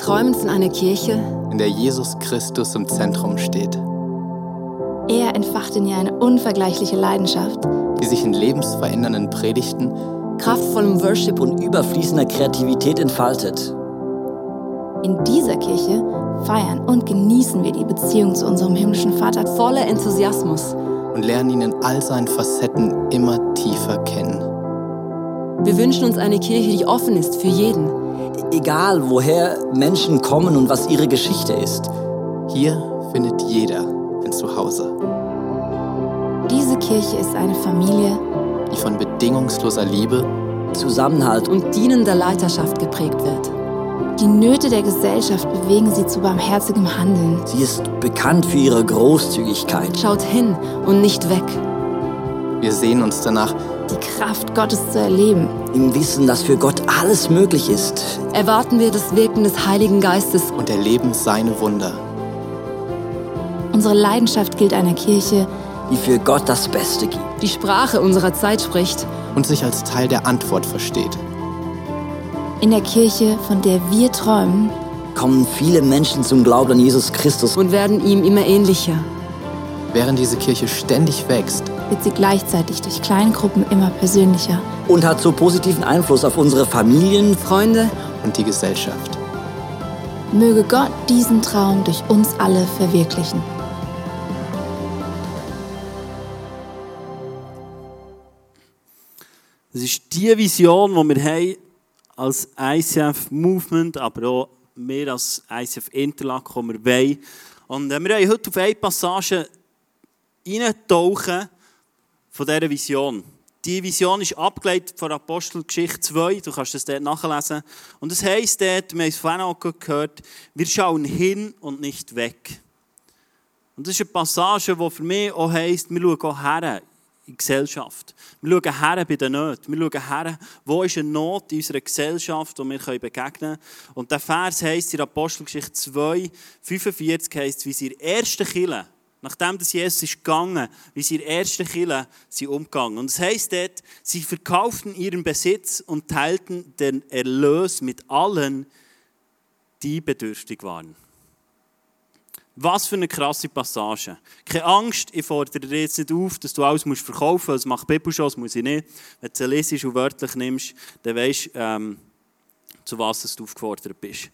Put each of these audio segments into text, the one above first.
träumen von einer Kirche, in der Jesus Christus im Zentrum steht, Er entfacht in ihr eine unvergleichliche Leidenschaft. die sich in lebensverändernden Predigten, kraftvollem Worship und und überfließender Kreativität entfaltet. In dieser Kirche feiern und genießen wir die Beziehung zu unserem himmlischen Vater voller Enthusiasmus. und lernen ihn in all seinen Facetten immer tiefer kennen. Wir wünschen uns eine Kirche, die offen ist für jeden. Egal, woher Menschen kommen und was ihre Geschichte ist. Hier findet jeder ein Zuhause, Diese Kirche ist eine Familie, die von bedingungsloser Liebe Zusammenhalt und dienender Leiterschaft geprägt wird. die Nöte der Gesellschaft bewegen sie zu barmherzigem Handeln. sie ist bekannt für ihre Großzügigkeit. Schaut hin und nicht weg. Wir sehen uns danach, Die Kraft Gottes zu erleben. Im Wissen, dass für Gott alles möglich ist. Erwarten wir das Wirken des Heiligen Geistes. und erleben seine Wunder. Unsere Leidenschaft gilt einer Kirche, die für Gott das Beste gibt. Die Sprache unserer Zeit spricht. und sich als Teil der Antwort versteht. in der Kirche, von der wir träumen, Kommen viele Menschen zum Glauben an Jesus Christus. und werden ihm immer ähnlicher. Während diese Kirche ständig wächst, wird sie gleichzeitig durch Kleingruppen immer persönlicher. und hat so positiven Einfluss auf unsere Familien. Freunde, und die Gesellschaft. Möge Gott diesen Traum durch uns alle verwirklichen. Das ist die Vision, die wir haben als ICF Movement, aber auch wir als ICF Interlaken, die wir wollen. Und äh, wir wollen heute auf eine Passage eintauchen von dieser Vision. Die Vision ist abgeleitet von Apostelgeschichte 2, du kannst das dort nachlesen. Und es heisst dort, wir haben es vorhin auch gehört, wir schauen hin und nicht weg. Und das ist eine Passage, die für mich auch heisst, wir schauen auch her in die Gesellschaft. Wir schauen her bei den Nöten. Wir schauen her, wo ist eine Not in unserer Gesellschaft, die wir begegnen können. Und der Vers heisst in Apostelgeschichte 2, 45 heisst, wie sie in der ersten Kille, nachdem das Jesus ist gegangen, wie sie in der ersten Kille sie umgegangen. Und es heisst dort, sie verkauften ihren Besitz und teilten den Erlös mit allen, die bedürftig waren. Was für eine krasse Passage. Keine Angst, ich fordere dir jetzt nicht auf, dass du alles musst verkaufen musst. Das macht Bibel schon, das muss ich nicht. Wenn du es lesest und wörtlich nimmst, dann weisst du, ähm, zu was du aufgefordert bist.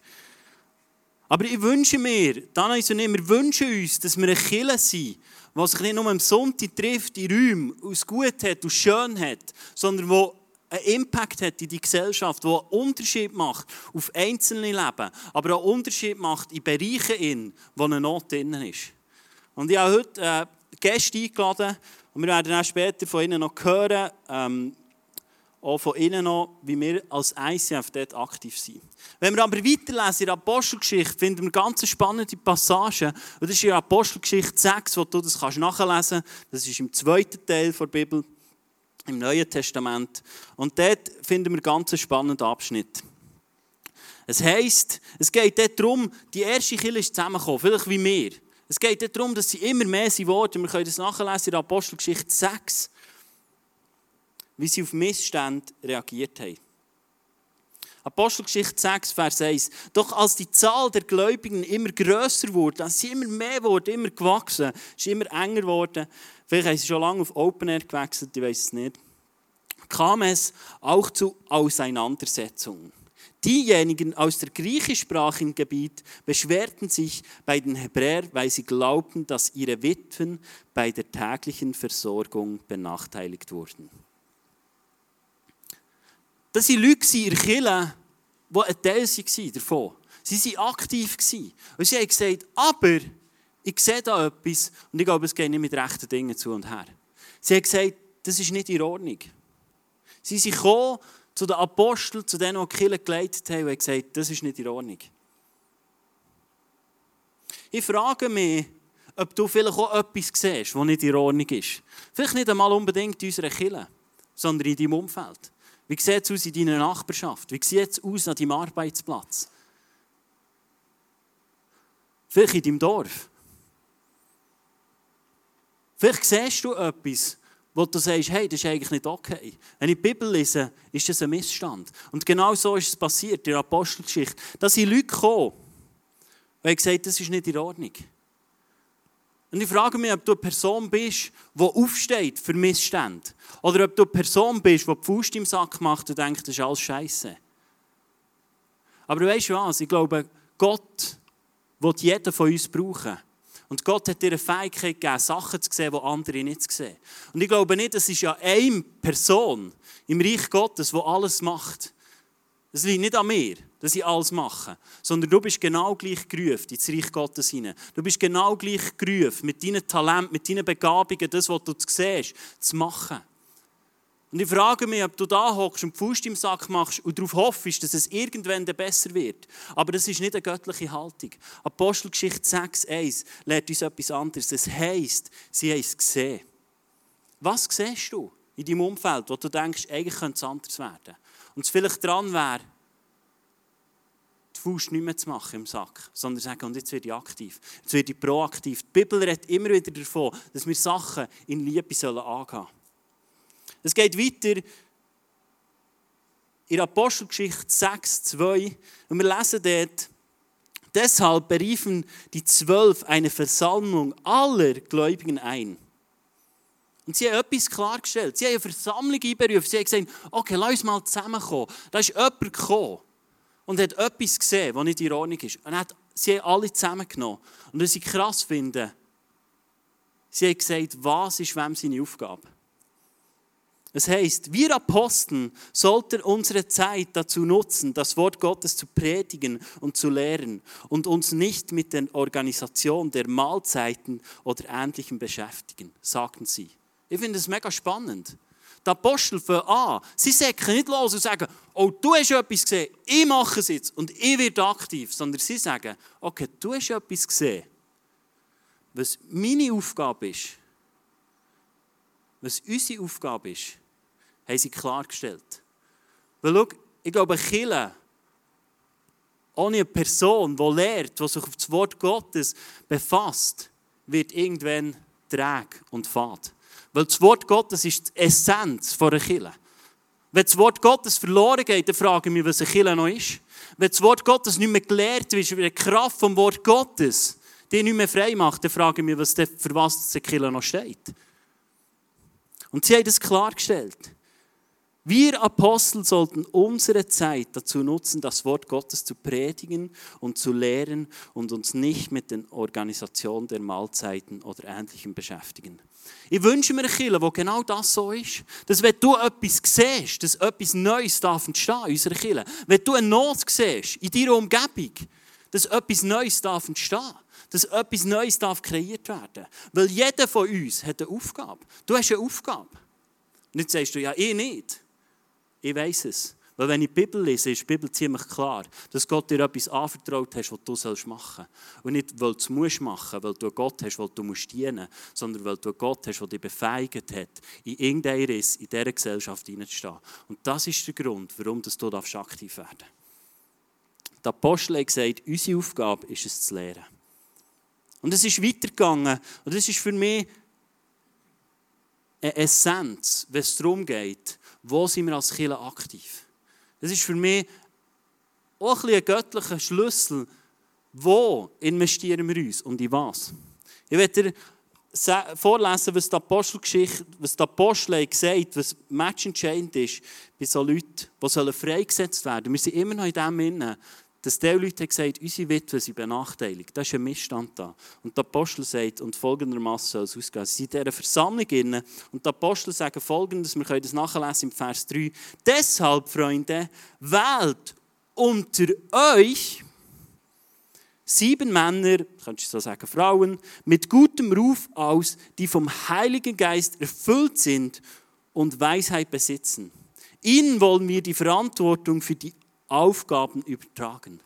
Aber ich wünsche mir, dann ist und ich, wir wünschen uns, dass wir eine Kirche sind, die sich nicht nur am Sonntag trifft, in Räumen, es gut hat und schön hat, sondern die einen Impact hat in die Gesellschaft, die einen Unterschied macht auf einzelne Leben, aber auch einen Unterschied macht in Bereichen, in, wo eine Not drin ist. Und ich habe heute äh, Gäste eingeladen und wir werden auch später von ihnen noch hören, ähm, auch von ihnen noch, wie wir als ICF dort aktiv sind. Wenn wir aber weiterlesen in der Apostelgeschichte, finden wir ganz spannende Passagen. Und das ist in der Apostelgeschichte 6, wo du das kannst nachlesen kannst. Das ist im zweiten Teil der Bibel, im Neuen Testament. Und dort finden wir ganz einen spannenden Abschnitt. Es heisst, es geht dort darum, die erste Kirche ist zusammengekommen, vielleicht wie wir. Es geht dort darum, dass sie immer mehr sind geworden. Wir können das nachlesen in der Apostelgeschichte 6 wie sie auf Missstände reagiert haben. Apostelgeschichte 6, Vers 1. Doch als die Zahl der Gläubigen immer grösser wurde, als sie immer mehr wurde, immer gewachsen, ist immer enger geworden, vielleicht haben sie schon lange auf Open Air gewechselt, ich weiß es nicht, kam es auch zu Auseinandersetzungen. Diejenigen aus der griechischsprachigen Gebiet beschwerten sich bei den Hebräern, weil sie glaubten, dass ihre Witwen bei der täglichen Versorgung benachteiligt wurden. Das waren Leute in der Kirche, die ein Teil waren. Sie waren aktiv. Und sie haben gesagt, aber ich sehe da etwas und ich glaube, es geht nicht mit rechten Dingen zu und her. Sie haben gesagt, das ist nicht in Ordnung. Sie sind gekommen zu den Aposteln, zu denen, die die Kirche geleitet haben, und haben gesagt, das ist nicht in Ordnung. Ich frage mich, ob du vielleicht auch etwas siehst, was nicht in Ordnung ist. Vielleicht nicht einmal unbedingt in unserer Kirche, sondern in deinem Umfeld. Wie sieht es aus in deiner Nachbarschaft? Wie sieht es aus an deinem Arbeitsplatz? Vielleicht in deinem Dorf. Vielleicht siehst du etwas, wo du sagst, hey, das ist eigentlich nicht okay. Wenn ich die Bibel lese, ist das ein Missstand. Und genau so ist es passiert in der Apostelgeschichte. Da sind Leute gekommen und haben gesagt, das ist nicht in Ordnung. Und ich frage mich, ob du eine Person bist, die aufsteht für Missstände. Oder ob du eine Person bist, die die Faust im Sack macht und denkt, das ist alles Scheiße. Aber weißt du was? Ich glaube, Gott wird jeden von uns brauchen. Und Gott hat dir eine Fähigkeit gegeben, Sachen zu sehen, die andere nicht sehen. Und ich glaube nicht, es ist ja eine Person im Reich Gottes, die alles macht. Es liegt nicht an mir, dass ich alles mache, sondern du bist genau gleich gerufen ins Reich Gottes hinein. Du bist genau gleich gerufen, mit deinen Talenten, mit deinen Begabungen, das, was du siehst, zu machen. Und ich frage mich, ob du da hockst und die Fuß im Sack machst und darauf hoffst, dass es irgendwann besser wird. Aber das ist nicht eine göttliche Haltung. Apostelgeschichte 6,1 lehrt uns etwas anderes. Das heisst, sie haben es gesehen. Was siehst du in deinem Umfeld, wo du denkst, eigentlich könnte es anders werden? Und es vielleicht dran wäre, Faust nicht mehr zu machen im Sack, sondern sagen, und jetzt werde ich aktiv, jetzt werde ich proaktiv. Die Bibel redet immer wieder davon, dass wir Sachen in Liebe sollen angehen sollen. Es geht weiter in Apostelgeschichte 6, 2 und wir lesen dort, deshalb beriefen die Zwölf eine Versammlung aller Gläubigen ein. Und sie haben etwas klargestellt. Sie haben eine Versammlung einberufen. Sie haben gesagt, okay, lass uns mal zusammenkommen. Da ist jemand gekommen und hat etwas gesehen, was nicht in Ordnung ist. Und hat, sie haben alle zusammengenommen. Und was ich krass finde, sie haben gesagt, was ist wem seine Aufgabe? Es heißt, wir Aposteln sollten unsere Zeit dazu nutzen, das Wort Gottes zu predigen und zu lehren und uns nicht mit der Organisation der Mahlzeiten oder Ähnlichem beschäftigen, sagten sie. Ich finde das mega spannend. Die Apostel fangen an. Sie säcken nicht los und sagen, oh, du hast etwas gesehen, ich mache es jetzt und ich werde aktiv. Sondern sie sagen, okay, du hast etwas gesehen. Was meine Aufgabe ist, was unsere Aufgabe ist, haben sie klargestellt. Weil schau, ich glaube, Kille ohne eine Person, die lehrt, die sich auf das Wort Gottes befasst, wird irgendwann träge und fad. Weil das Wort Gottes ist die Essenz von einer Kille. Wenn das Wort Gottes verloren geht, dann frage ich mich, was eine Kille noch ist. Wenn das Wort Gottes nicht mehr gelehrt wird, wie die Kraft vom Wort Gottes die nicht mehr frei macht, dann frage ich mich, was für was die Kille noch steht. Und sie haben das klargestellt. Wir Apostel sollten unsere Zeit dazu nutzen, das Wort Gottes zu predigen und zu lehren und uns nicht mit der Organisation der Mahlzeiten oder Ähnlichem beschäftigen. Ich wünsche mir eine Kirche, wo genau das so ist. Dass wenn du etwas siehst, dass etwas Neues darf entstehen in unserer Kirche. Wenn du eine Not siehst in deiner Umgebung, dass etwas Neues darf entstehen. Dass etwas Neues darf kreiert werden. Weil jeder von uns hat eine Aufgabe. Du hast eine Aufgabe. Jetzt sagst du, ja, ich nicht. Ich weiß es. Weil wenn ich die Bibel lese, ist die Bibel ziemlich klar, dass Gott dir etwas anvertraut hat, was du sollst machen Und nicht, weil du es musst machen, weil du Gott hast, weil du musst dienen sondern weil du Gott hast, der dich befähigt hat, in irgendeinem Riss in dieser Gesellschaft hineinzustehen. Und das ist der Grund, warum du aktiv werden darfst. Der Apostel hat gesagt, unsere Aufgabe ist es zu lehren. Und es ist weitergegangen. Und das ist für mich eine Essenz, wenn es darum geht, wo sind wir als Kirche aktiv? Das ist für mich auch ein, ein göttlicher Schlüssel. Wo investieren wir uns und in was? Ich werde dir vorlesen, was die Apostelgeschichte, was die Apostel gesagt was matchentscheidend ist bei solchen Leuten, die freigesetzt werden sollen. Wir sind immer noch in dem Innen, dass die Leute gesagt haben, unsere Witwen sind benachteiligt. Das ist ein Missstand da. Und der Apostel sagt, und folgendermaßen soll es ausgehen. Sie sind in dieser Versammlung inne und die Apostel sagen folgendes, wir können das nachlesen im Vers 3. Deshalb, Freunde, wählt unter euch sieben Männer, kannst du so sagen, Frauen, mit gutem Ruf aus, die vom Heiligen Geist erfüllt sind und Weisheit besitzen. Ihnen wollen wir die Verantwortung für die Aufgaben übertragen.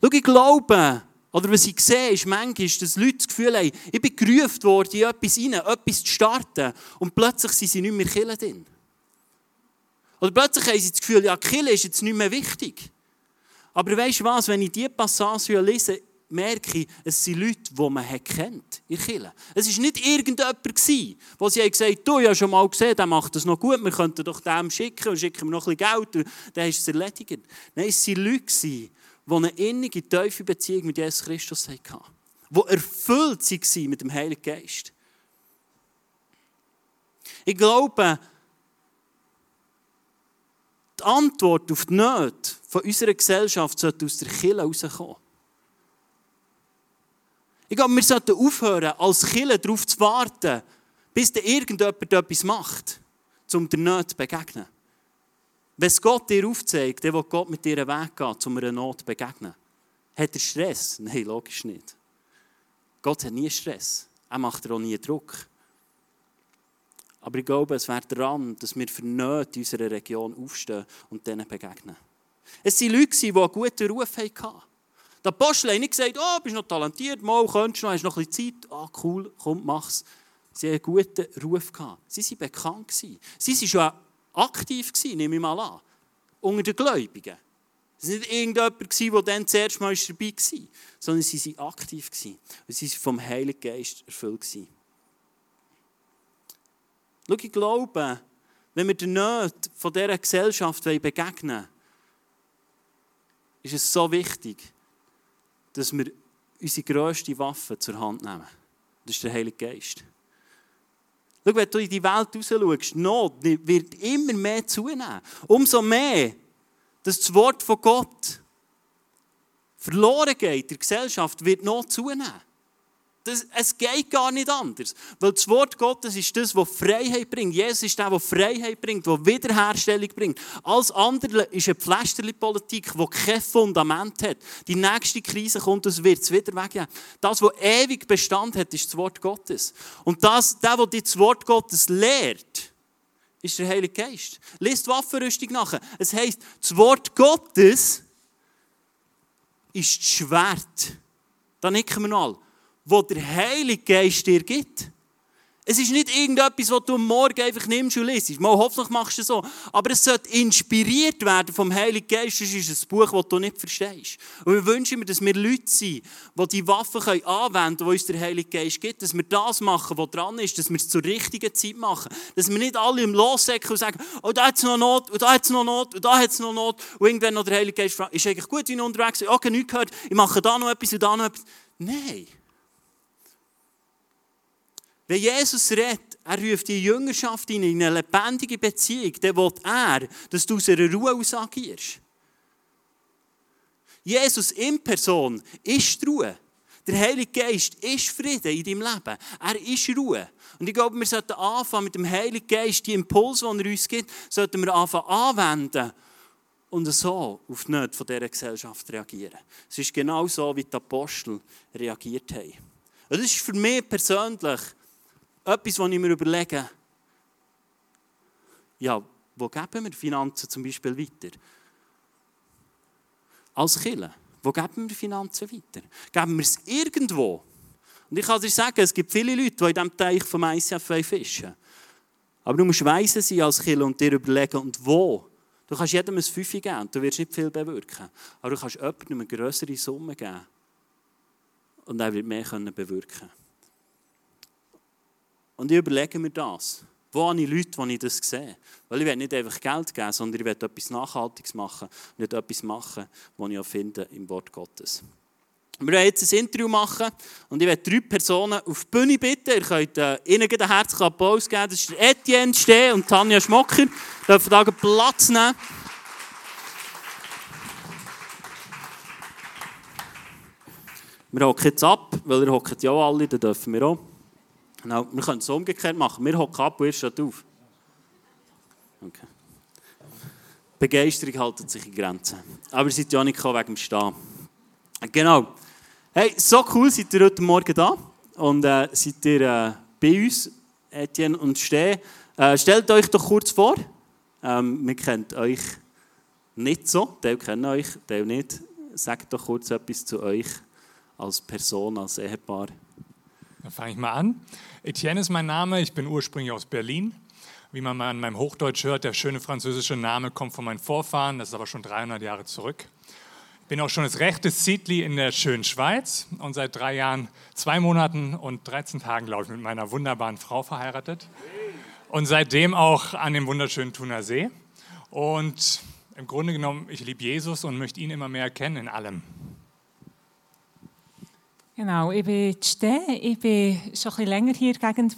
Schau, ich glaube, oder was ich sehe, ist manchmal, dass Leute das Gefühl haben, ich bin gerufen worden, in etwas rein, etwas zu starten, und plötzlich sind sie nicht mehr Kille drin. Oder plötzlich haben sie das Gefühl, ja, Kille ist jetzt nicht mehr wichtig. Aber weißt du was, wenn ich diese Passage lese, merke ich, es sind Leute, die man kennt in Kirche. Es war nicht irgendjemand, der gesagt hat, du, ich habe schon mal gesehen, der macht das noch gut, wir könnten doch dem schicken und schicken ihm noch ein bisschen Geld dann ist es erledigt. Nein, es waren Leute, die eine innige, tiefe Beziehung mit Jesus Christus hatten. Die erfüllt waren mit dem Heiligen Geist. Ich glaube, die Antwort auf die Nöte unserer Gesellschaft sollte aus der Kille herauskommen. Ich glaube, wir sollten aufhören, als Kille darauf zu warten, bis da irgendjemand etwas macht, um der Not zu begegnen. Wenn es Gott dir aufzeigt, dann will Gott mit dir einen Weg gehen, um einer Not zu begegnen. Hat er Stress? Nein, logisch nicht. Gott hat nie Stress. Er macht dir auch nie Druck. Aber ich glaube, es wäre dran, dass wir für Nöte in unserer Region aufstehen und denen begegnen. Es waren Leute, die einen guten Ruf hatten. Der Apostel hat nicht gesagt, oh, bist noch talentiert, mal, könntest du noch, hast noch ein bisschen Zeit. Ah, cool, komm, mach's. Sie hatten einen guten Ruf. Sie waren bekannt. Sie waren schon aktiv, nehme ich mal an, unter den Gläubigen. Es war nicht irgendjemand, der dann zuerst mal dabei war, sondern sie waren aktiv. Und sie waren vom Heiligen Geist erfüllt. Schau, ich glaube, wenn wir den Nöten dieser Gesellschaft begegnen wollen, ist es so wichtig, dass wir unsere grösste Waffe zur Hand nehmen. Das ist der Heilige Geist. Schau, wenn du in die Welt raus schaust, Not wird immer mehr zunehmen. Umso mehr, dass das Wort von Gott verloren geht in der Gesellschaft, wird Not zunehmen. Das, es geht gar nicht anders. Weil das Wort Gottes ist das, was Freiheit bringt. Jesus ist der, der Freiheit bringt, der Wiederherstellung bringt. Alles andere ist eine Pflasterli-Politik, die kein Fundament hat. Die nächste Krise kommt, es wird es wieder weggeben. Das, was ewig Bestand hat, ist das Wort Gottes. Und das, der, der das Wort Gottes lehrt, ist der Heilige Geist. Die Waffenrüstung nachher. Es heisst, das Wort Gottes ist das Schwert. Da nicken wir noch wo der Heilige Geist dir gibt. Es ist nicht irgendetwas, was du am Morgen einfach nimmst und liest. Mal hoffentlich machst du es so. Aber es sollte inspiriert werden vom Heiligen Geist. Das ist ein Buch, das du nicht verstehst. Und wir wünschen mir, dass wir Leute sind, die die Waffen anwenden können, die uns der Heilige Geist gibt. Dass wir das machen, was dran ist. Dass wir es zur richtigen Zeit machen. Dass wir nicht alle im Lossäcken und sagen, oh, da hat es noch Not, und da hat es noch Not, und da hat es noch Not. Und irgendwann noch der Heilige Geist fragt, ist eigentlich gut, wie ich unterwegs bin? Okay, nichts gehört. Ich mache da noch etwas und da noch etwas. Nein. Wenn Jesus redet, er ruft die Jüngerschaft in eine lebendige Beziehung, dann will er, dass du aus einer Ruhe aus agierst. Jesus in Person ist Ruhe. Der Heilige Geist ist Frieden in deinem Leben. Er ist Ruhe. Und ich glaube, wir sollten anfangen mit dem Heiligen Geist, die Impulse, die er uns gibt, sollten wir anfangen anwenden und so auf die Nöte dieser Gesellschaft reagieren. Es ist genau so, wie die Apostel reagiert haben. Und das ist für mich persönlich etwas, was ich mir überlege, ja, wo geben wir Finanzen zum Beispiel weiter? Als Killer. Wo geben wir Finanzen weiter? Geben wir es irgendwo? Und ich kann dir sagen, es gibt viele Leute, die in diesem Teich vom ICF fischen Aber du musst weise sein als Killer und dir überlegen, und wo. Du kannst jedem ein Fünfe geben du wirst nicht viel bewirken. Aber du kannst jemandem eine größere Summe geben. Und er wird mehr bewirken können. Und ich überlege mir das. Wo habe ich Leute, die ich das sehe? Weil ich will nicht einfach Geld geben, sondern ich will etwas Nachhaltiges machen. Nicht etwas machen, was ich auch finde im Wort Gottes. Wir werden jetzt ein Interview machen und ich werde drei Personen auf die Bühne bitten. Ihr könnt äh, ihnen einen herzlichen Applaus geben. Das ist Etienne Steh und Tanja Schmocker. Ihr dürfen da Platz nehmen. Wir hocken jetzt ab, weil ihr hockt ja alle, dann dürfen wir auch. Genau, wir können es umgekehrt machen. Wir hocken ab und ihr steht auf. Okay. Begeisterung hält sich in Grenzen. Aber ihr seid ja nicht wegen dem Stehen. Genau. Hey, so cool seid ihr heute Morgen da. Und äh, seid ihr äh, bei uns, Etienne und Steh. Äh, stellt euch doch kurz vor. Ähm, wir kennen euch nicht so. Teil kennen euch, Teil nicht. Sagt doch kurz etwas zu euch als Person, als Ehepaar. Dann fange ich mal an. Etienne ist mein Name, ich bin ursprünglich aus Berlin. Wie man mal an meinem Hochdeutsch hört, der schöne französische Name kommt von meinen Vorfahren, das ist aber schon 300 Jahre zurück. Bin auch schon das rechte Zeitli in der schönen Schweiz und seit drei Jahren, zwei Monaten und 13 Tagen, glaube ich, mit meiner wunderbaren Frau verheiratet. Und seitdem auch an dem wunderschönen Thuner See. Und im Grunde genommen, ich liebe Jesus und möchte ihn immer mehr erkennen in allem. Genau, ich bin Ste, ich bin schon ein bisschen länger hier in der Gegend,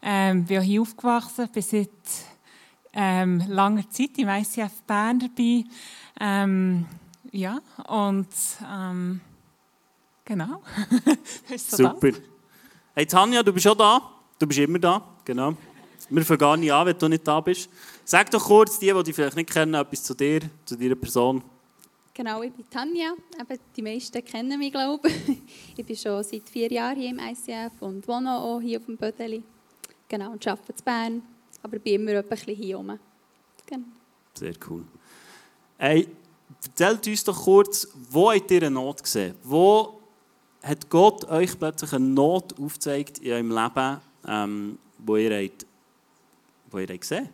ähm, bin auch hier aufgewachsen, bin seit ähm, langer Zeit im ICF Bern dabei. Ähm, ja, und ähm, genau. so Super. Das. Hey Tanja, du bist schon da. Du bist immer da, genau. Wir fangen gar nicht an, wenn du nicht da bist. Sag doch kurz, die, die dich vielleicht nicht kennen, etwas zu dir, zu deiner Person. Genau, ich bin Tanja. Eben, die meisten kennen mich, glaube ich. Ich bin schon seit vier Jahren hier im ICF und wohne auch hier auf dem Bödeli. Genau, und arbeite in Bern. Aber bin immer ein bisschen hier oben. Genau. Sehr cool. Hey, erzählt uns doch kurz, wo habt ihr eine Not gesehen? Wo hat Gott euch plötzlich eine Not aufgezeigt in eurem Leben, ähm, wo ihr habt, wo ihr habt gesehen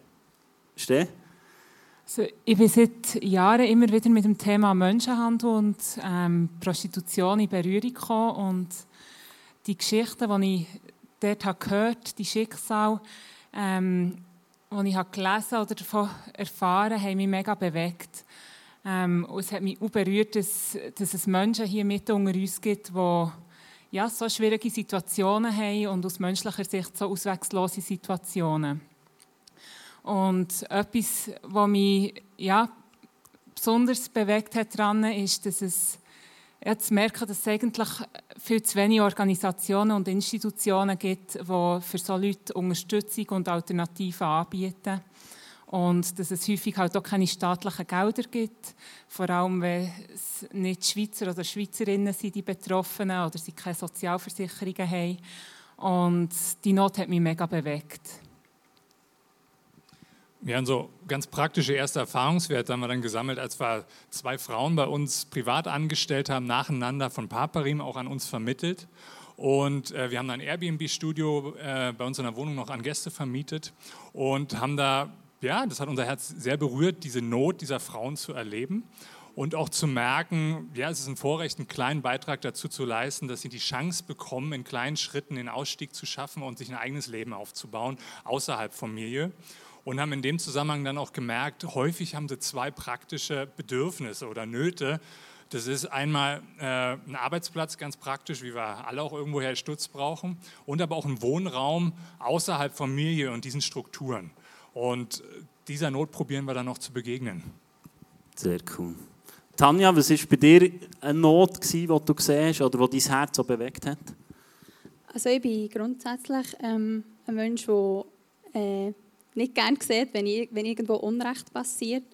Steh? Also, ich bin seit Jahren immer wieder mit dem Thema Menschenhandel und ähm, Prostitution in Berührung gekommen und die Geschichten, die ich dort habe gehört die Schicksale, ähm, die ich habe gelesen oder davon erfahren haben mich mega bewegt. Ähm, und es hat mich auch berührt, dass, dass es Menschen hier mit unter uns gibt, die ja, so schwierige Situationen haben und aus menschlicher Sicht so auswegslose Situationen. Und etwas, was mich ja, besonders bewegt hat daran, ist, dass es ja, zu merken, dass es eigentlich viel zu wenige Organisationen und Institutionen gibt, die für solche Leute Unterstützung und Alternativen anbieten. Und dass es häufig halt auch keine staatlichen Gelder gibt, vor allem wenn es nicht Schweizer oder Schweizerinnen sind, die Betroffenen, oder sie keine Sozialversicherungen haben. Und die Not hat mich mega bewegt. Wir haben so ganz praktische erste Erfahrungswerte haben wir dann gesammelt, als wir zwei Frauen bei uns privat angestellt haben, nacheinander von Paparim auch an uns vermittelt. Und äh, wir haben ein Airbnb-Studio äh, bei uns in der Wohnung noch an Gäste vermietet und haben da, ja, das hat unser Herz sehr berührt, diese Not dieser Frauen zu erleben und auch zu merken, ja, es ist ein Vorrecht, einen kleinen Beitrag dazu zu leisten, dass sie die Chance bekommen, in kleinen Schritten den Ausstieg zu schaffen und sich ein eigenes Leben aufzubauen außerhalb vom Milieu und haben in dem Zusammenhang dann auch gemerkt, häufig haben sie zwei praktische Bedürfnisse oder Nöte. Das ist einmal äh, ein Arbeitsplatz, ganz praktisch, wie wir alle auch irgendwoher Stutz brauchen, und aber auch ein Wohnraum außerhalb Familie und diesen Strukturen. Und dieser Not probieren wir dann noch zu begegnen. Sehr cool. Tanja, was war bei dir eine Not, die du gesehen hast oder die dein Herz so bewegt hat? Also ich bin grundsätzlich ähm, ein Mensch, der äh, nicht gerne sieht, wenn, ich, wenn irgendwo Unrecht passiert.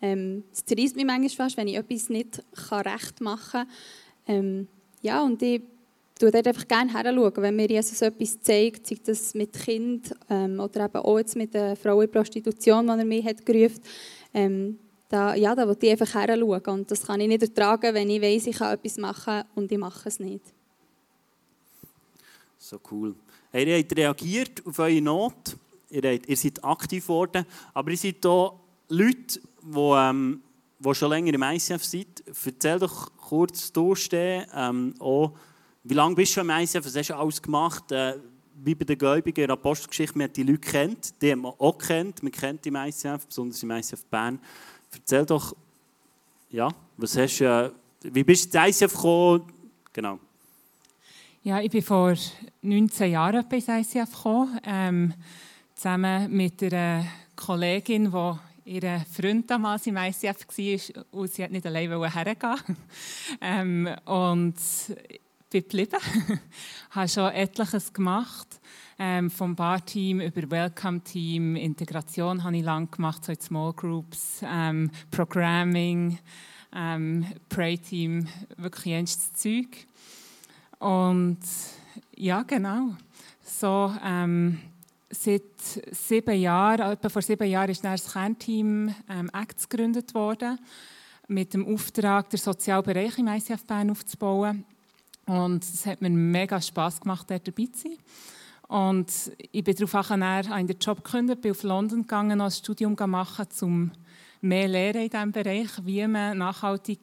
Ähm, es zerreißt mich manchmal fast, wenn ich etwas nicht kann recht machen kann. Ähm, ja, und ich schaue dort einfach gerne her, wenn mir Jesus etwas zeigt, sei das mit Kind ähm, oder eben auch jetzt mit der Frau in Prostitution, die er mich hat gerufen ähm, da, ja, da will ich einfach her und das kann ich nicht ertragen, wenn ich weiß, ich kann etwas machen und ich mache es nicht. So cool. Ihr habt reagiert auf eure Not ihr, ihr seid aktiv geworden, aber ihr seid auch Leute, die, ähm, die schon länger im ICF sind. Erzähl doch kurz durchstehen, ähm, auch, wie lange bist du im ICF, was hast du alles gemacht? Äh, wie bei der Gläubigen in der Apostelgeschichte, man hat die Leute kennt, die man auch kennt, man kennt im ICF, besonders im ICF Bern. Erzähl doch, ja, was hast äh, wie bist du ins ICF gekommen? Genau. Ja, ich bin vor 19 Jahren ins ICF gekommen. Ähm, zusammen mit einer Kollegin, die ihr Freund damals im ICF war und sie hat nicht alleine hergehen ähm, Und bin geblieben. habe schon etliches gemacht. Ähm, vom Bar-Team über Welcome-Team, Integration habe ich lange gemacht, so in Small Groups, ähm, Programming, ähm, Pray-Team, wirklich jenes Zeug. Und ja, genau. So, ähm, seit sieben Jahren, vor sieben Jahren, ist das Kernteam ähm, ACTS gegründet worden, mit dem Auftrag, den Sozialbereich im ICF Bern aufzubauen. Und es hat mir mega Spass gemacht, dort dabei zu sein. Und ich bin darauf in den Job gekündigt, bin auf London gegangen, ein Studium machen, um mehr Lehren in diesem Bereich, wie man nachhaltig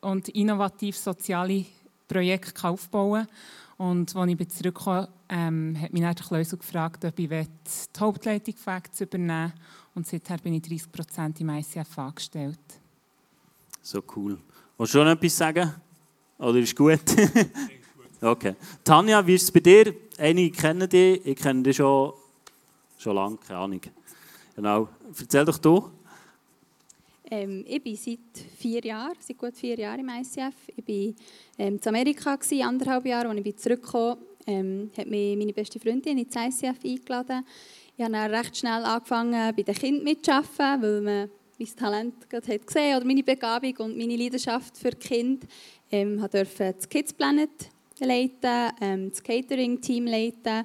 und innovativ soziale Projekte aufbauen kann. Und als ich zurückkam, ähm, hat mich dann der Kleusel gefragt, ob ich die Hauptleitung Facts übernehmen Und seither bin ich 30 Prozent im ICF angestellt. So cool. Willst du schon etwas sagen? Oder ist gut? okay. Tanja, wie ist es bei dir? Einige kennen dich, ich kenne dich schon, schon lange, keine Ahnung. Genau. Erzähl doch du. Ähm, ich bin seit vier Jahren, seit gut vier Jahren im ICF. Ich war ähm, in Amerika, gewesen, anderthalb Jahre. Als ich zurückkam, ähm, hat mich meine beste Freundin ins ICF eingeladen. Ich habe dann recht schnell angefangen, bei den Kindern mitzuarbeiten, weil man mein Talent gerade hat gesehen oder meine Begabung und meine Leidenschaft für Kinder. Ähm, durfte das Kids Planet leiten, ähm, das Catering-Team leiten.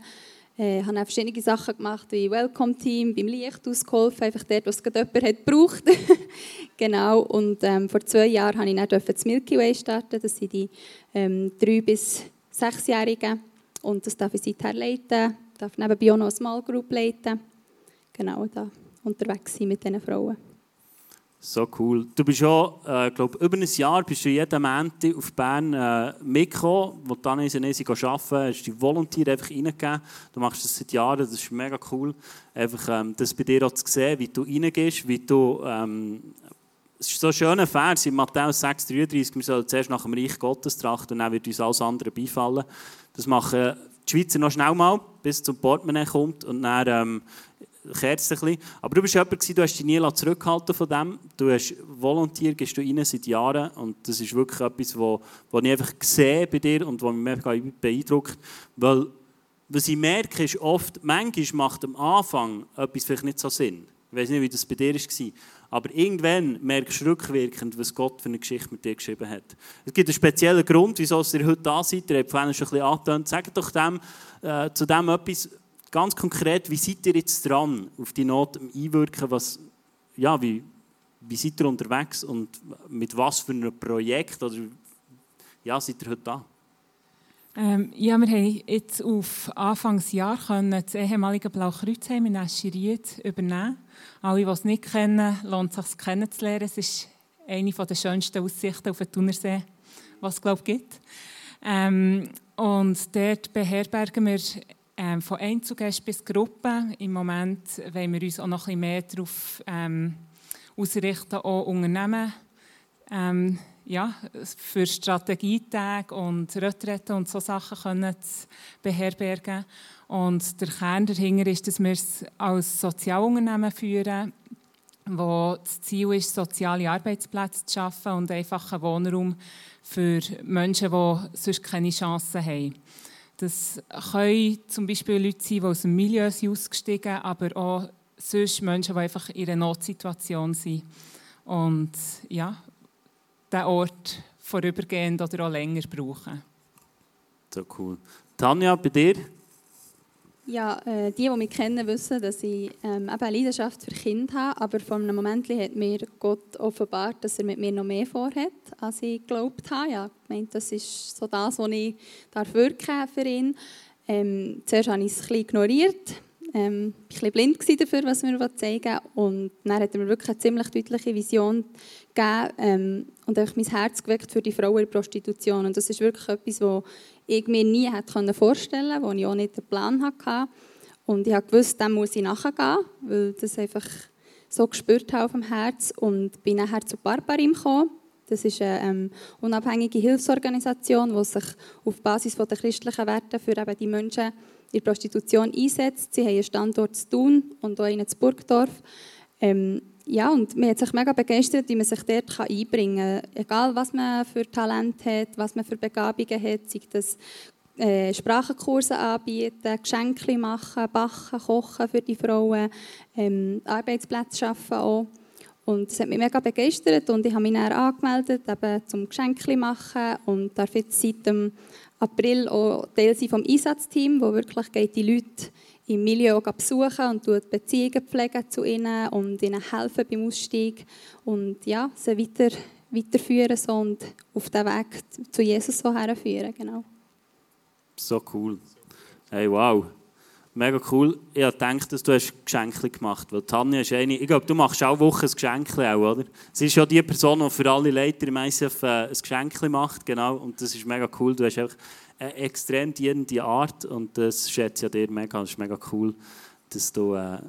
Ich äh, habe auch verschiedene Sachen gemacht, wie Welcome-Team, beim Licht ausgeholfen, einfach dort, wo es gerade jemand hat gebraucht. genau, und ähm, vor zwei Jahren durfte ich dann das Milky Way starten. Das sind die ähm, drei- bis sechsjährigen. Und das darf ich seither leiten. Ich darf nebenbei auch noch eine Small Group leiten. Genau, da unterwegs sein mit diesen Frauen. So cool. Du bist schon, äh, glaube über ein Jahr bist du jeden Montag auf Bern äh, mitgekommen, wo dann und ich arbeiten, hast die Volunteer einfach reingegeben. Du machst das seit Jahren, das ist mega cool. Einfach ähm, das bei dir auch zu sehen, wie du reingehst, wie du, ähm, es ist so ein schöner Vers in Matthäus 6,33, wir sollen zuerst nach dem Reich Gottes trachten und dann wird uns alles andere beifallen. Das machen die Schweizer noch schnell mal, bis zum Portemonnaie kommt und dann ähm, bisschen. Aber du bist jemand, du hast dich nie zurückgehalten von dem. Du hast volontiert, gehst du rein seit Jahren und das ist wirklich etwas, was ich einfach sehe bei dir und was mich mega beeindruckt. Weil, was ich merke, ist oft, manchmal macht am Anfang etwas vielleicht nicht so Sinn. Ich weiß nicht, wie das bei dir war. Aber irgendwann merkst du rückwirkend, was Gott für eine Geschichte mit dir geschrieben hat. Es gibt einen speziellen Grund, wieso ihr heute da seid. Ihr habt vorhin schon ein bisschen angetönt. Sagt doch dem, äh, zu dem etwas, Ganz konkret, wie seid ihr jetzt dran, auf die Not einwirken? Was, ja, wie, wie seid ihr unterwegs und mit was für einem Projekt oder, ja, seid ihr heute da? Ähm, ja, wir haben jetzt auf Anfangsjahr können das ehemalige Blaukreuzheim in Escheried übernehmen. Alle, die es nicht kennen, lohnt es sich kennenzulernen. Es ist eine der schönsten Aussichten auf den Thunersee, was es glaube gibt. Ähm, und dort beherbergen wir ähm, von Einzelgästen bis Gruppen. Im Moment wollen wir uns auch noch ein bisschen mehr darauf ähm, ausrichten, auch Unternehmen ähm, ja, für Strategietage und Retreten und so Sachen können zu beherbergen. Und der Kern dahinter ist, dass wir es als Sozialunternehmen führen, wo das Ziel ist, soziale Arbeitsplätze zu schaffen und einfach einen Wohnraum für Menschen, die sonst keine Chancen haben. Das können zum Beispiel Leute sein, die aus dem Milieu sind ausgestiegen sind, aber auch sonst Menschen, die einfach in einer Notsituation sind. Und ja, diesen Ort vorübergehend oder auch länger brauchen. So cool. Tanja, bei dir? Ja, äh, die, die mich kennen, wissen, dass ich ähm, eben eine Leidenschaft für Kinder habe. Aber vor einem Moment hat mir Gott offenbart, dass er mit mir noch mehr vorhat, als ich geglaubt habe. Ja, ich meine, das ist so das, was ich darf wirken für ihn. Ähm, zuerst habe ich es ein bisschen ignoriert. Ähm, ich war ein blind dafür, was er mir zeigen will. Und dann hat er mir wirklich eine ziemlich deutliche Vision gegeben ähm, und mein Herz geweckt für die Frauen in der Prostitution. Und das ist wirklich etwas, was ich mir nie hätte vorstellen konnte, wo ich auch nicht den Plan hatte. Und ich wusste, dem muss ich nachgehen, weil das einfach so gespürt habe auf dem Herz. Und bin nachher zu Barbarim gekommen. Das ist eine ähm, unabhängige Hilfsorganisation, die sich auf Basis der christlichen Werte für eben die Menschen in der Prostitution einsetzt. Sie haben einen Standort zu Thun und auch einen zu Burgdorf. Ähm, ja, und mir hat sich mega begeistert, wie man sich dort einbringen kann. Egal, was man für Talent hat, was man für Begabungen hat, sei das äh, Sprachenkurse anbieten, Geschenke machen, backen, kochen für die Frauen, ähm, Arbeitsplätze schaffen auch. Und das hat mich mega begeistert und ich habe mich dann angemeldet, eben zum Geschenke machen und darf jetzt seit dem April auch Teil sein vom Einsatzteam, wo wirklich geht die Leute im Milieu besuchen und Beziehungen pflegen zu ihnen und ihnen helfen beim Ausstieg und ja, sie weiter, weiterführen so und auf den Weg zu Jesus so herführen. Genau. So cool. Hey, wow. Mega cool. Ich gedacht, dass du Geschenke gemacht hast. Weil Tanja ist eine, ich glaube, du machst auch Woche ein Geschenk auch, oder? Sie ist ja die Person, die für alle Leiter im ICF äh, ein Geschenk macht, genau. Und das ist mega cool. Du hast einfach extrem dienende Art und das schätze ich dir mega. Das ist mega cool, dass du, äh,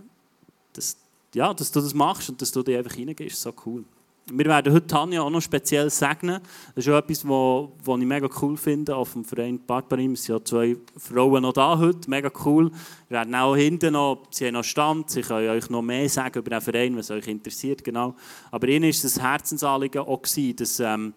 dass, ja, dass du das machst und dass du dich einfach reingehst. So cool. Wir werden heute Tanja auch noch speziell segnen. Das ist auch etwas, was ich mega cool finde auf dem Verein Barbarim. Es sind ja zwei Frauen noch da heute, mega cool. Wir werden auch hinten noch, sie haben noch Stand, sie können euch noch mehr sagen über den Verein, was euch interessiert, genau. Aber ihnen ist das Herzensanliegen auch gewesen, dass, ähm,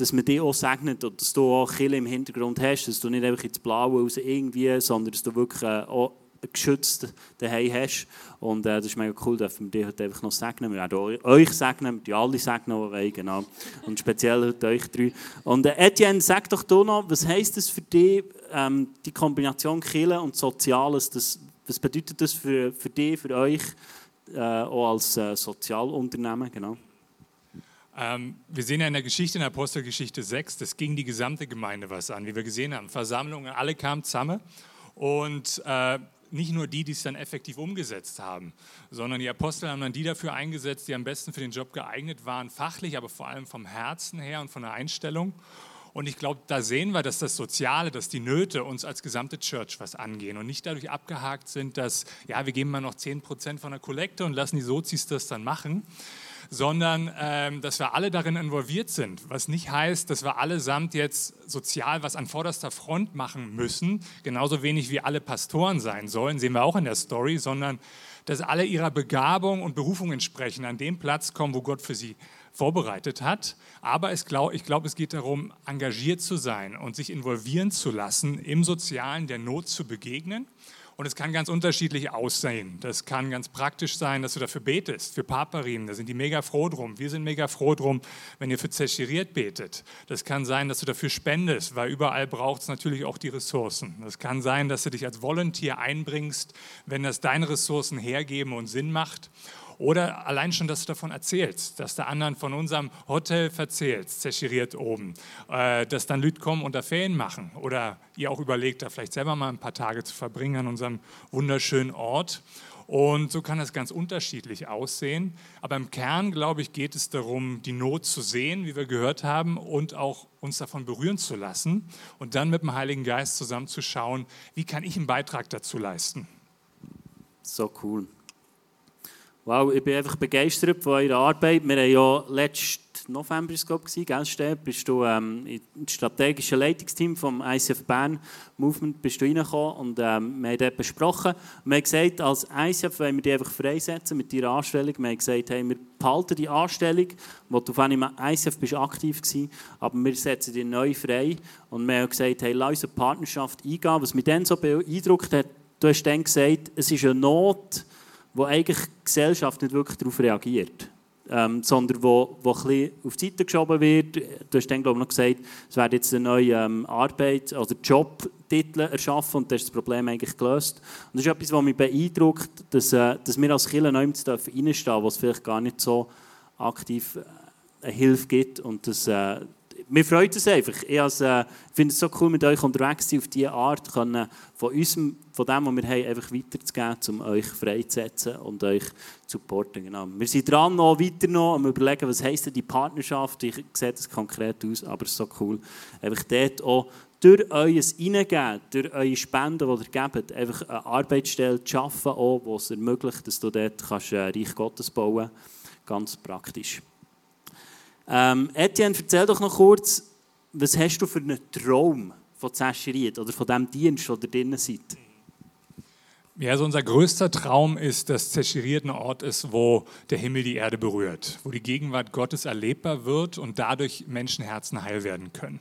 dass man dich auch segnet und dass du auch Kill im Hintergrund hast, dass du nicht einfach ins Blaue raus irgendwie, sondern dass du wirklich äh, auch geschützt daheim hast. Und äh, das ist mega cool, dass wir dich heute einfach noch segnen. Wir werden euch segnen, wir alle segnen, die genau. Und speziell heute euch drei. Und äh, Etienne, sag doch du noch, was heisst das für dich, ähm, die Kombination Kille und Soziales? Das, was bedeutet das für, für dich, für euch, äh, auch als äh, Sozialunternehmen? Genau. Ähm, wir sehen ja in der Geschichte, in der Apostelgeschichte 6, das ging die gesamte Gemeinde was an, wie wir gesehen haben. Versammlungen, alle kamen zusammen. Und äh, nicht nur die, die es dann effektiv umgesetzt haben, sondern die Apostel haben dann die dafür eingesetzt, die am besten für den Job geeignet waren, fachlich, aber vor allem vom Herzen her und von der Einstellung. Und ich glaube, da sehen wir, dass das Soziale, dass die Nöte uns als gesamte Church was angehen und nicht dadurch abgehakt sind, dass, ja, wir geben mal noch 10% von der Kollekte und lassen die Sozis das dann machen, sondern ähm, dass wir alle darin involviert sind. Was nicht heißt, dass wir allesamt jetzt sozial was an vorderster Front machen müssen, genauso wenig wie alle Pastoren sein sollen, sehen wir auch in der Story, sondern dass alle ihrer Begabung und Berufung entsprechen, an dem Platz kommen, wo Gott für sie vorbereitet hat. Aber ich glaube, glaub, es geht darum, engagiert zu sein und sich involvieren zu lassen, im Sozialen der Not zu begegnen und es kann ganz unterschiedlich aussehen. Das kann ganz praktisch sein, dass du dafür betest, für Paparim. Da sind die mega froh drum. Wir sind mega froh drum, wenn ihr für Zechiriert betet. Das kann sein, dass du dafür spendest, weil überall braucht es natürlich auch die Ressourcen. Das kann sein, dass du dich als Volunteer einbringst, wenn das deine Ressourcen hergeben und Sinn macht. Oder allein schon, dass du davon erzählst, dass der anderen von unserem Hotel verzählst, zerschiriert oben, äh, dass dann Leute kommen und da Ferien machen. Oder ihr auch überlegt, da vielleicht selber mal ein paar Tage zu verbringen an unserem wunderschönen Ort. Und so kann das ganz unterschiedlich aussehen. Aber im Kern, glaube ich, geht es darum, die Not zu sehen, wie wir gehört haben, und auch uns davon berühren zu lassen. Und dann mit dem Heiligen Geist zusammen zu schauen, wie kann ich einen Beitrag dazu leisten. So cool. Wow, ich bin einfach begeistert von eurer Arbeit. Wir haben ja letzten November, glaube ich, gell, Steb, bist du ähm, im strategischen Leitungsteam vom ICF Bern Movement bist du reingekommen und ähm, wir haben dort besprochen. wir haben gesagt, als ICF wollen wir dich einfach freisetzen mit deiner Anstellung. Wir haben gesagt, hey, wir behalten die Anstellung, wo du vorhin im ICF bist aktiv gewesen, aber wir setzen dich neu frei. Und wir haben gesagt, hey, lass eine Partnerschaft eingehen. Was mich dann so beeindruckt hat, du hast dann gesagt, es ist eine Not, wo eigentlich die Gesellschaft nicht wirklich darauf reagiert, ähm, sondern wo, wo ein auf die Seite geschoben wird. Du hast dann, glaube ich, noch gesagt, es wird jetzt eine neue ähm, Arbeit oder Jobtitel erschaffen und das ist das Problem eigentlich gelöst. Und das ist etwas, was mich beeindruckt, dass, äh, dass wir als Kirche neu reinstehen dürfen, wo es vielleicht gar nicht so aktiv äh, eine Hilfe gibt und das, äh, mir freut es einfach. Ich äh, finde es so cool, mit euch unterwegs zu sein, auf diese Art können, von, unserem, von dem, was wir haben, einfach weiterzugeben, um euch freizusetzen und euch zu supporten. Genau. Wir sind dran, noch weiter noch, am überlegen, was heisst denn die Partnerschaft. Ich sehe das konkret aus, aber es ist so cool. Einfach dort auch durch euer Hineingeben, durch eure Spenden, die ihr gebt, einfach eine Arbeitsstelle zu schaffen, die es ermöglicht, dass du dort kannst, äh, Reich Gottes bauen kannst. Ganz praktisch. Ähm, Etienne, erzähl doch noch kurz, was hast du für einen Traum von Zäscheriet oder von dem Dienst, der drinnen seid? Ja, also unser größter Traum ist, dass Zechiriert ein Ort ist, wo der Himmel die Erde berührt, wo die Gegenwart Gottes erlebbar wird und dadurch Menschenherzen heil werden können.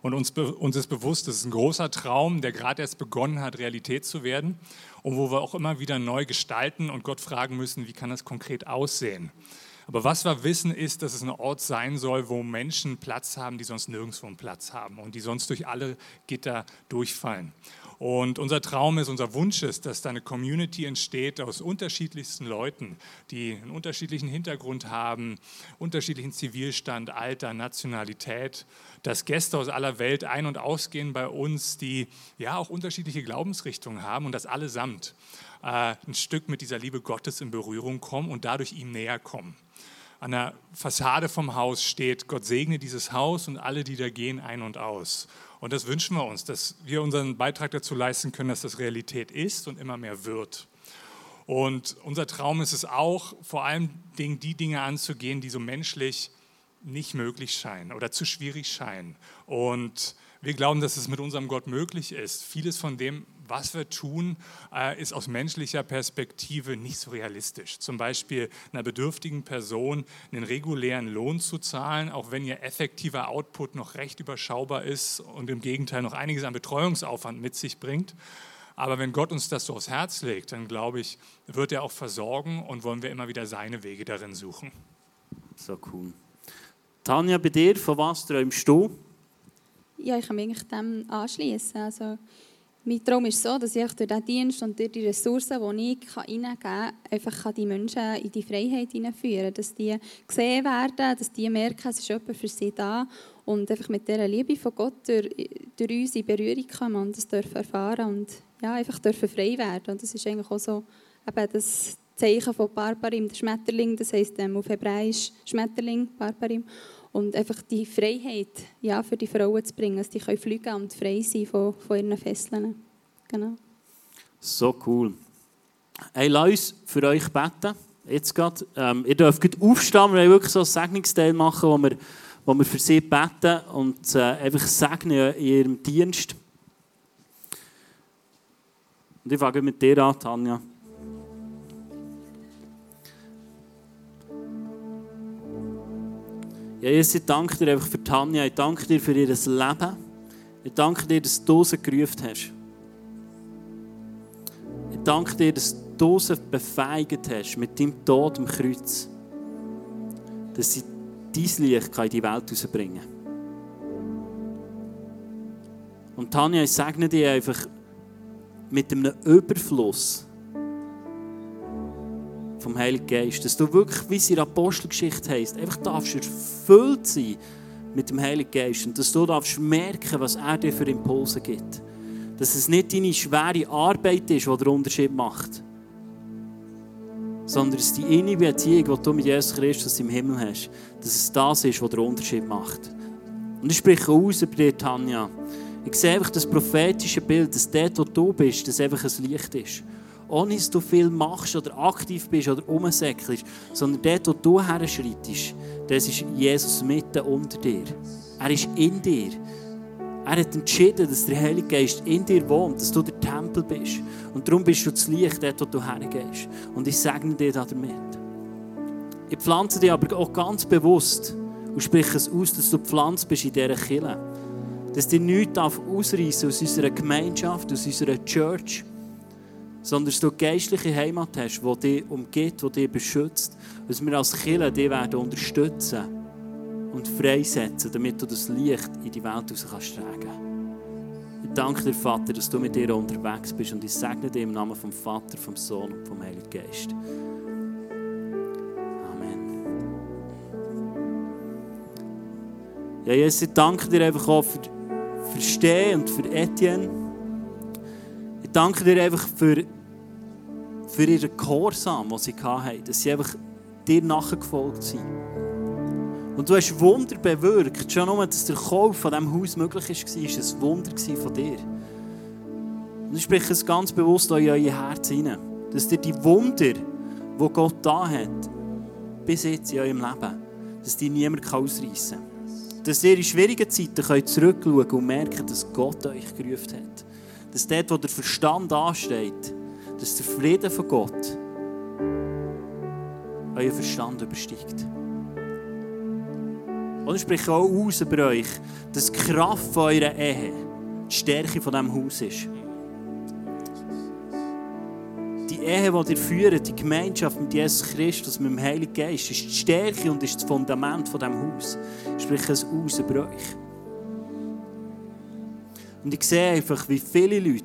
Und uns, uns ist bewusst, das ist ein großer Traum, der gerade erst begonnen hat, Realität zu werden und wo wir auch immer wieder neu gestalten und Gott fragen müssen, wie kann das konkret aussehen. Aber was wir wissen, ist, dass es ein Ort sein soll, wo Menschen Platz haben, die sonst nirgendwo einen Platz haben und die sonst durch alle Gitter durchfallen. Und unser Traum ist, unser Wunsch ist, dass da eine Community entsteht aus unterschiedlichsten Leuten, die einen unterschiedlichen Hintergrund haben, unterschiedlichen Zivilstand, Alter, Nationalität, dass Gäste aus aller Welt ein- und ausgehen bei uns, die ja auch unterschiedliche Glaubensrichtungen haben und das allesamt äh, ein Stück mit dieser Liebe Gottes in Berührung kommen und dadurch ihm näher kommen. An der Fassade vom Haus steht, Gott segne dieses Haus und alle, die da gehen, ein und aus. Und das wünschen wir uns, dass wir unseren Beitrag dazu leisten können, dass das Realität ist und immer mehr wird. Und unser Traum ist es auch, vor allem die Dinge anzugehen, die so menschlich nicht möglich scheinen oder zu schwierig scheinen. Und wir glauben, dass es mit unserem Gott möglich ist. Vieles von dem, was wir tun, äh, ist aus menschlicher Perspektive nicht so realistisch. Zum Beispiel einer bedürftigen Person einen regulären Lohn zu zahlen, auch wenn ihr effektiver Output noch recht überschaubar ist und im Gegenteil noch einiges an Betreuungsaufwand mit sich bringt. Aber wenn Gott uns das so aufs Herz legt, dann glaube ich, wird er auch versorgen und wollen wir immer wieder seine Wege darin suchen. So cool. Tanja, bei dir, von was träumst du? Ja, ich kann mich dem anschließen. Also, mein Traum ist so, dass ich durch diesen Dienst und durch die Ressourcen, die ich hineingeben kann, einfach die Menschen in die Freiheit hineinführen kann. Dass die gesehen werden, dass die merken, es ist jemand für sie da und einfach mit dieser Liebe von Gott durch, durch uns in Berührung kommen und das dürfen erfahren und ja, einfach dürfen frei werden. Und das ist eigentlich auch so eben das Zeichen von Barbarim, der Schmetterling, das heisst ähm, auf Hebräisch Schmetterling, Barbarim und einfach die Freiheit ja, für die Frauen zu bringen, dass die können fliegen und frei sein von, von ihren Fesseln. Genau. So cool. Hey, lass uns für euch beten. Jetzt grad, ähm, ihr dürft gerade aufstehen, wir wollen wirklich so ein Segnungsteil machen, wo wir, wo wir für sie beten und äh, einfach segnen in ihrem Dienst. Und ich fange mit dir an, Tanja. Jesus, ich danke dir einfach für Tanja. Ich danke dir für ihr Leben. Ich danke dir, dass du sie gerufen hast. Ich danke dir, dass du sie befeigt hast mit deinem Tod am Kreuz. Dass sie dein Licht in die Welt herausbringen kann. Und Tanja, ich segne dich einfach mit einem Überfluss vom Heiligen Geist. Dass du wirklich, wie es in der Apostelgeschichte heisst, einfach darfst erfüllt sein mit dem Heiligen Geist. Und dass du darfst merken, was er dir für Impulse gibt. Dass es nicht deine schwere Arbeit ist, die den Unterschied macht. Sondern dass die innige Beziehung, die du mit Jesus Christus im Himmel hast, dass es das ist, was den Unterschied macht. Und ich spreche aus über dir, Tanja. Ich sehe einfach das prophetische Bild, dass dort, wo du bist, dass einfach ein Licht ist ohne dass du viel machst oder aktiv bist oder umsäckelst, sondern dort, wo du herschreitest, das ist Jesus mitten unter dir. Er ist in dir. Er hat entschieden, dass der Heilige Geist in dir wohnt, dass du der Tempel bist. Und darum bist du das Licht dort, wo du hergehst. Und ich segne dir damit. Ich pflanze dich aber auch ganz bewusst und spreche es aus, dass du gepflanzt bist in dieser Kirche. Dass dir nichts ausreißen aus unserer Gemeinschaft, aus unserer Church, sondern dass du geistliche Heimat hast, die dich umgeht, die dich beschützt. Dass wir als Kirche dich werden unterstützen und freisetzen, damit du das Licht in die Welt raus kannst tragen. Ich danke dir, Vater, dass du mit dir unterwegs bist und ich segne dir im Namen vom Vater, vom Sohn und vom Heiligen Geist. Amen. Ja, Jesus, ich danke dir einfach auch für, für Stehen und für Etienne. Danke dir einfach für, für ihren Gehorsam, den sie hatten, dass sie einfach dir nachgefolgt sind. Und du hast Wunder bewirkt. Schon nur, dass der Kauf von diesem Haus möglich war, war ein Wunder von dir. Und ich spreche es ganz bewusst in euer Herz hinein. Dass dir die Wunder, die Gott da hat, bis jetzt in eurem Leben, dass die niemand ausreißen kann. Dass ihr in schwierigen Zeiten zurückschauen könnt und merken, dass Gott euch gerufen hat dass dort, wo der Verstand ansteht, dass der Frieden von Gott euer Verstand übersteigt. Und ich spreche auch aus über euch, dass die Kraft von eurer Ehe die Stärke von diesem Haus ist. Die Ehe, die ihr führt, die Gemeinschaft mit Jesus Christus, mit dem Heiligen Geist, ist die Stärke und ist das Fundament von diesem Haus. Sprich, ein Haus über euch. Und ich sehe einfach, wie viele Leute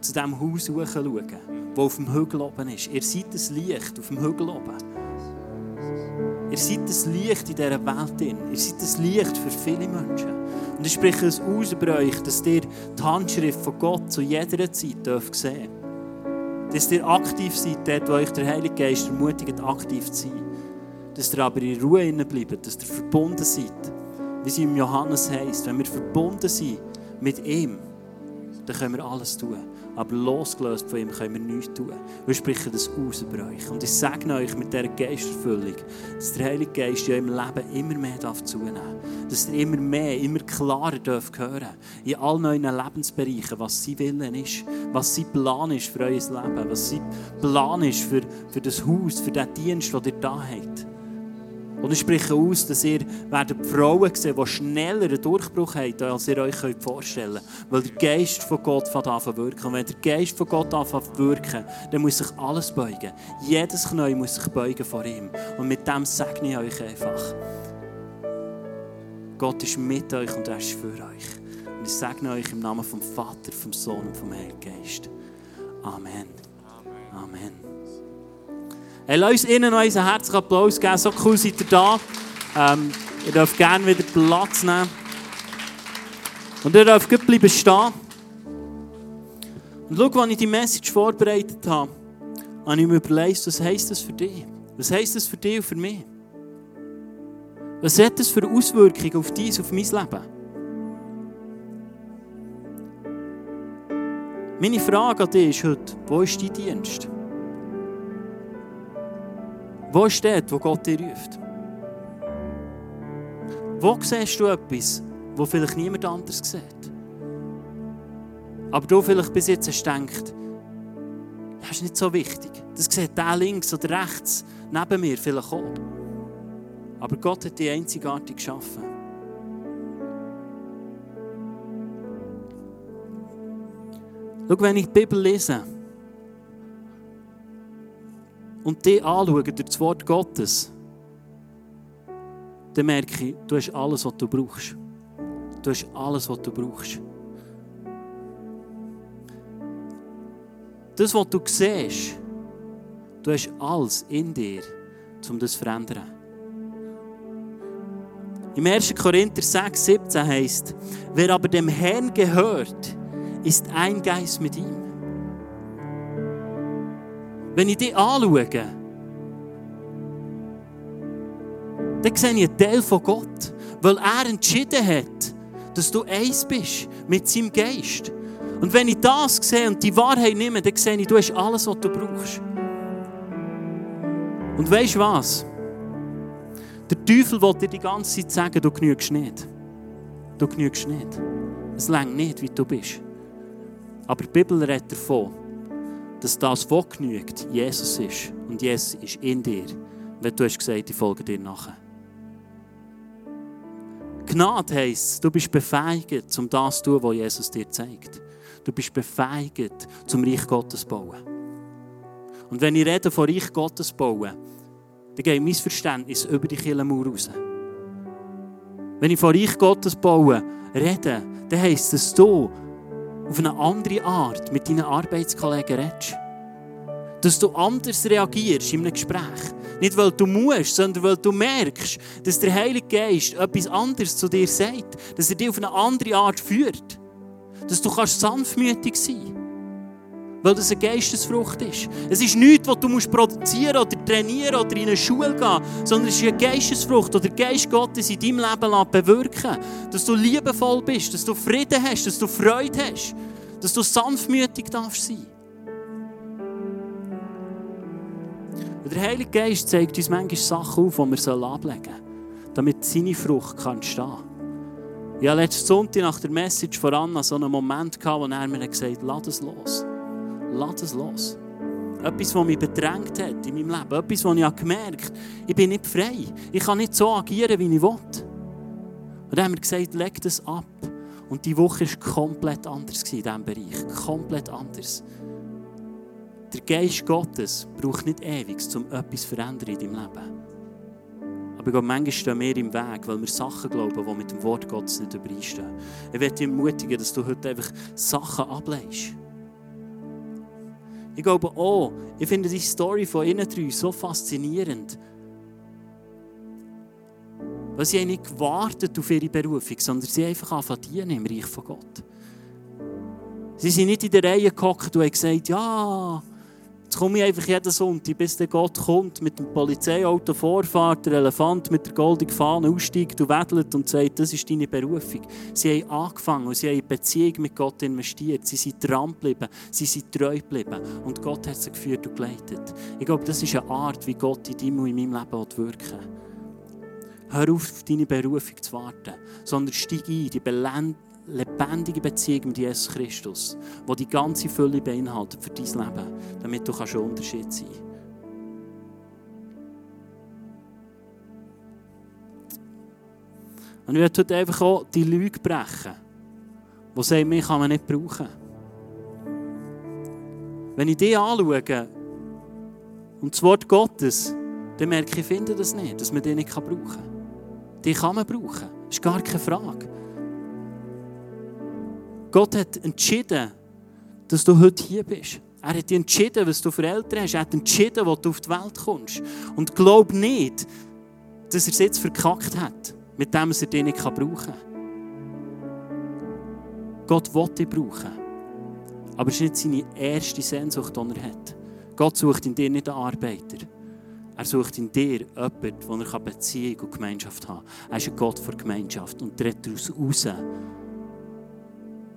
zu diesem Haus schauen, das auf dem Hügel oben ist. Ihr seid das Licht auf dem Hügel oben. Ihr seid das Licht in dieser Welt. Ihr seid das Licht für viele Menschen. Und ich spreche es aus über euch, dass ihr die Handschrift von Gott zu jeder Zeit dürft Dass ihr aktiv seid, dort, wo euch der Heilige Geist ermutigt, aktiv zu sein. Dass ihr aber in Ruhe bleibt, dass ihr verbunden seid. Wie es im Johannes heißt, wenn wir verbunden sind mit ihm, dann können wir alles tun. Aber losgelöst von ihm können wir nichts tun. Wir sprechen das aus über euch. Und ich sage euch mit dieser Geisterfüllung, dass der Heilige Geist in eurem Leben immer mehr zunehmen darf. Dass ihr immer mehr, immer klarer dürft hören In all neuen Lebensbereichen, was sein Willen ist, was sein Plan ist für euer Leben, was sein Plan ist für, für das Haus, für den Dienst, den ihr da habt. Und ich spreche aus, dass ihr werdet Frauen sehen, die schneller einen Durchbruch haben, als ihr euch vorstellen könnt. Weil der Geist von Gott fängt an zu wirken. Und wenn der Geist von Gott anfängt zu wirken, dann muss sich alles beugen. Jedes Knie muss sich beugen vor ihm. Und mit dem segne ich euch einfach. Gott ist mit euch und er ist für euch. Und ich segne euch im Namen vom Vater, vom Sohn und vom Heiligen Geist. Amen. Amen. Hey, lass uns ihnen noch einen herzlichen Applaus geben. So cool seid ihr da. Ähm, ihr dürft gerne wieder Platz nehmen. Und ihr dürft gut bleiben stehen. Und schau, als ich die Message vorbereitet habe, habe ich mir überlegt, was heisst das für dich? Was heisst das für dich und für mich? Was hat das für Auswirkungen auf dich, auf mein Leben? Meine Frage an dich ist heute, wo ist dein Dienst? Wo steht, wo Gott dich ruft? Wo siehst du etwas, wo vielleicht niemand anders sieht? Aber du vielleicht bis jetzt hast gedacht, das ist nicht so wichtig. Das sieht der links oder rechts neben mir vielleicht auch. Aber Gott hat dich einzigartig geschaffen. Schau, wenn ich die Bibel lese, und dich anschauen durch das Wort Gottes, dann merke ich, du hast alles, was du brauchst. Du hast alles, was du brauchst. Das, was du siehst, du hast alles in dir, um das zu verändern. Im 1. Korinther 6, 17 heißt, wer aber dem Herrn gehört, ist ein Geist mit ihm. Wenn ich dich anschaue, dann sehe ich einen Teil von Gott, weil er entschieden hat, dass du eins bist mit seinem Geist. Und wenn ich das sehe und die Wahrheit nehme, dann sehe ich, du hast alles, was du brauchst. Und weißt du was? Der Teufel will dir die ganze Zeit sagen, du genügst nicht. Du genügst nicht. Es längt nicht, wie du bist. Aber die Bibel redet davon, dass das, was genügt, Jesus ist. Und Jesus ist in dir. Wenn du hast gesagt, ich folge dir nachher. Gnade heisst, du bist befähigt, um das zu tun, was Jesus dir zeigt. Du bist befähigt, zum Reich Gottes zu bauen. Und wenn ich rede von Reich Gottes bauen, dann geht mein Verständnis über die Kirchenmauer raus. Wenn ich von Reich Gottes bauen rede, dann heisst es, dass du auf eine andere Art mit deinen Arbeitskollegen redest. Dass du anders reagierst in einem Gespräch. Nicht, weil du musst, sondern weil du merkst, dass der Heilige Geist etwas anderes zu dir sagt. Dass er dich auf eine andere Art führt. Dass du kannst sanftmütig sein kannst weil das eine Geistesfrucht ist. Es ist nichts, was du musst produzieren oder trainieren oder in eine Schule gehen, sondern es ist eine Geistesfrucht, die der Geist Gottes in deinem Leben bewirken Dass du liebevoll bist, dass du Frieden hast, dass du Freude hast, dass du sanftmütig darfst sein. Und der Heilige Geist zeigt uns manchmal Sachen auf, die wir ablegen sollen, damit seine Frucht kann entstehen kann. Ich hatte letzten Sonntag nach der Message von Anna so einen Moment, wo er mir gesagt hat, lass es los lass es los. Etwas, was mich bedrängt hat in meinem Leben. Etwas, wo ich gemerkt habe, ich bin nicht frei. Ich kann nicht so agieren, wie ich will. Und dann haben wir gesagt, leg das ab. Und die Woche war komplett anders in diesem Bereich. Komplett anders. der Geist Gottes braucht nicht ewig, um etwas zu verändern in deinem Leben. Aber glaube, manchmal stehen wir im Weg, weil wir Sachen glauben, die mit dem Wort Gottes nicht übereinstehen. Ich werde dich ermutigen, dass du heute einfach Sachen ablehnst. Ich glaube auch, ich finde die Story von ihnen drei so faszinierend. Weil sie haben nicht gewartet auf ihre Berufung, sondern sie haben einfach angefangen im Reich von Gott. Sie sind nicht in der Reihe gehockt und haben gesagt, ja, jetzt komme ich einfach jeden Sonntag, bis der Gott kommt, mit dem Polizeiauto vorfahrt, der Elefant mit der goldenen Fahne aussteigt und wedelt und sagt, das ist deine Berufung. Sie haben angefangen und sie haben in Beziehung mit Gott investiert. Sie sind dran geblieben, sie sind treu geblieben und Gott hat sie geführt und geleitet. Ich glaube, das ist eine Art, wie Gott in deinem und in meinem Leben wirken will. Hör auf, auf deine Berufung zu warten, sondern steig ein, die lebendige Beziehung mit Jesus Christus, die die ganze Fülle beinhaltet für dein Leben, damit du ein Unterschied sein kannst. Und ich heute einfach auch die Lüge brechen, die sagen, mich kann man nicht brauchen. Wenn ich die anschaue und das Wort Gottes, dann merke ich, ich finde das nicht, dass man die nicht brauchen kann. Die kann man brauchen. Das ist gar keine Frage. Gott hat entschieden, dass du heute hier bist. Er hat entschieden, was du für Eltern hast. Er hat entschieden, wo du auf die Welt kommst. Und glaub nicht, dass er es jetzt verkackt hat, mit dem er dich nicht brauchen kann. Gott will dich brauchen. Aber es ist nicht seine erste Sehnsucht, die er hat. Gott sucht in dir nicht einen Arbeiter. Er sucht in dir jemanden, wo er Beziehung und Gemeinschaft haben kann. Er ist ein Gott für Gemeinschaft und tritt daraus raus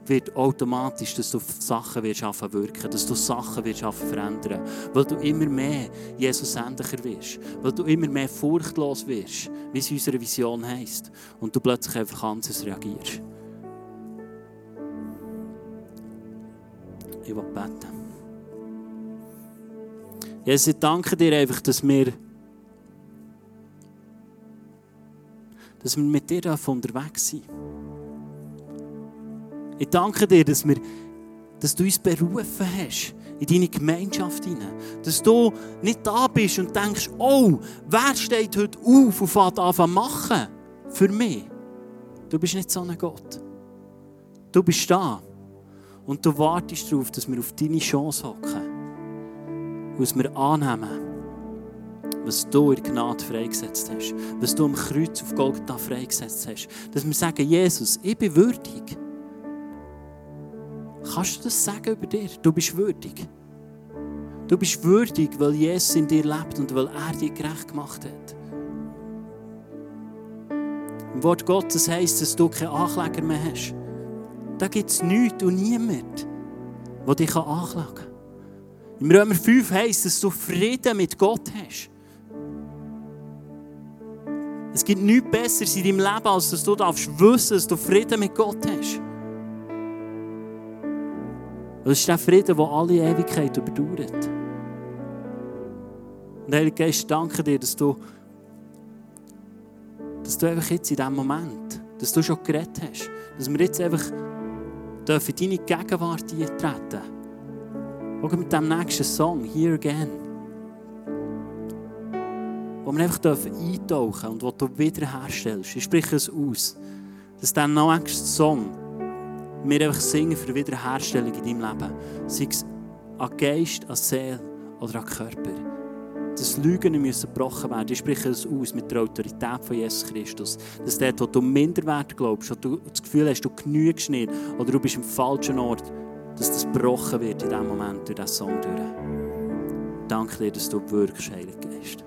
wird automatisch, dass du Sachen wirst wirken, dass du Sachen wirst verändern, weil du immer mehr Jesus ähnlicher wirst, weil du immer mehr furchtlos wirst, wie es in unserer Vision heisst, und du plötzlich einfach anders reagierst. Ich will beten. Jesus, ich danke dir einfach, dass wir, dass wir mit dir unterwegs sind. Ich danke dir, dass, wir, dass du uns berufen hast in deine Gemeinschaft hinein. Dass du nicht da bist und denkst, oh, wer steht heute auf und fängt an zu machen für mich? Du bist nicht so ein Gott. Du bist da und du wartest darauf, dass wir auf deine Chance hocken was wir annehmen, was du in Gnade freigesetzt hast, was du am Kreuz auf Golgatha freigesetzt hast. Dass wir sagen, Jesus, ich bin würdig. Kannst du das sagen über dir? Du bist würdig. Du bist würdig, weil Jesus in dir lebt und weil er dich gerecht gemacht hat. Im Wort Gottes heisst, dass du keinen Ankläger mehr hast. Da gibt es nichts und niemand, der dich anklagen kann. Im Römer 5 heisst, dass du Frieden mit Gott hast. Es gibt nichts Besseres in deinem Leben, als dass du darfst wissen, dass du Frieden mit Gott hast. Das ist der Frieden, der alle Ewigkeit überdauert. Und Heiliger Geist, danke dir, dass du, dass du einfach jetzt in diesem Moment, dass du schon geredet hast, dass wir jetzt einfach in deine Gegenwart eintreten dürfen. Auch mit dem nächsten Song, Here Again. Wo wir einfach eintauchen dürfen und wo du wiederherstellst. Ich spreche es aus, dass der nächste Song wir einfach singen für Wiederherstellung in deinem Leben. Sei es an Geist, an Seele oder an Körper. Dass Lügen müssen gebrochen werden. Ich spreche es aus mit der Autorität von Jesus Christus. Dass dort, wo du Minderwert glaubst, wo du das Gefühl hast, du genügst nicht oder du bist im falschen Ort, dass das gebrochen wird in diesem Moment durch diesen Song durch. Danke dir, dass du wirkst, Heiliger Geist.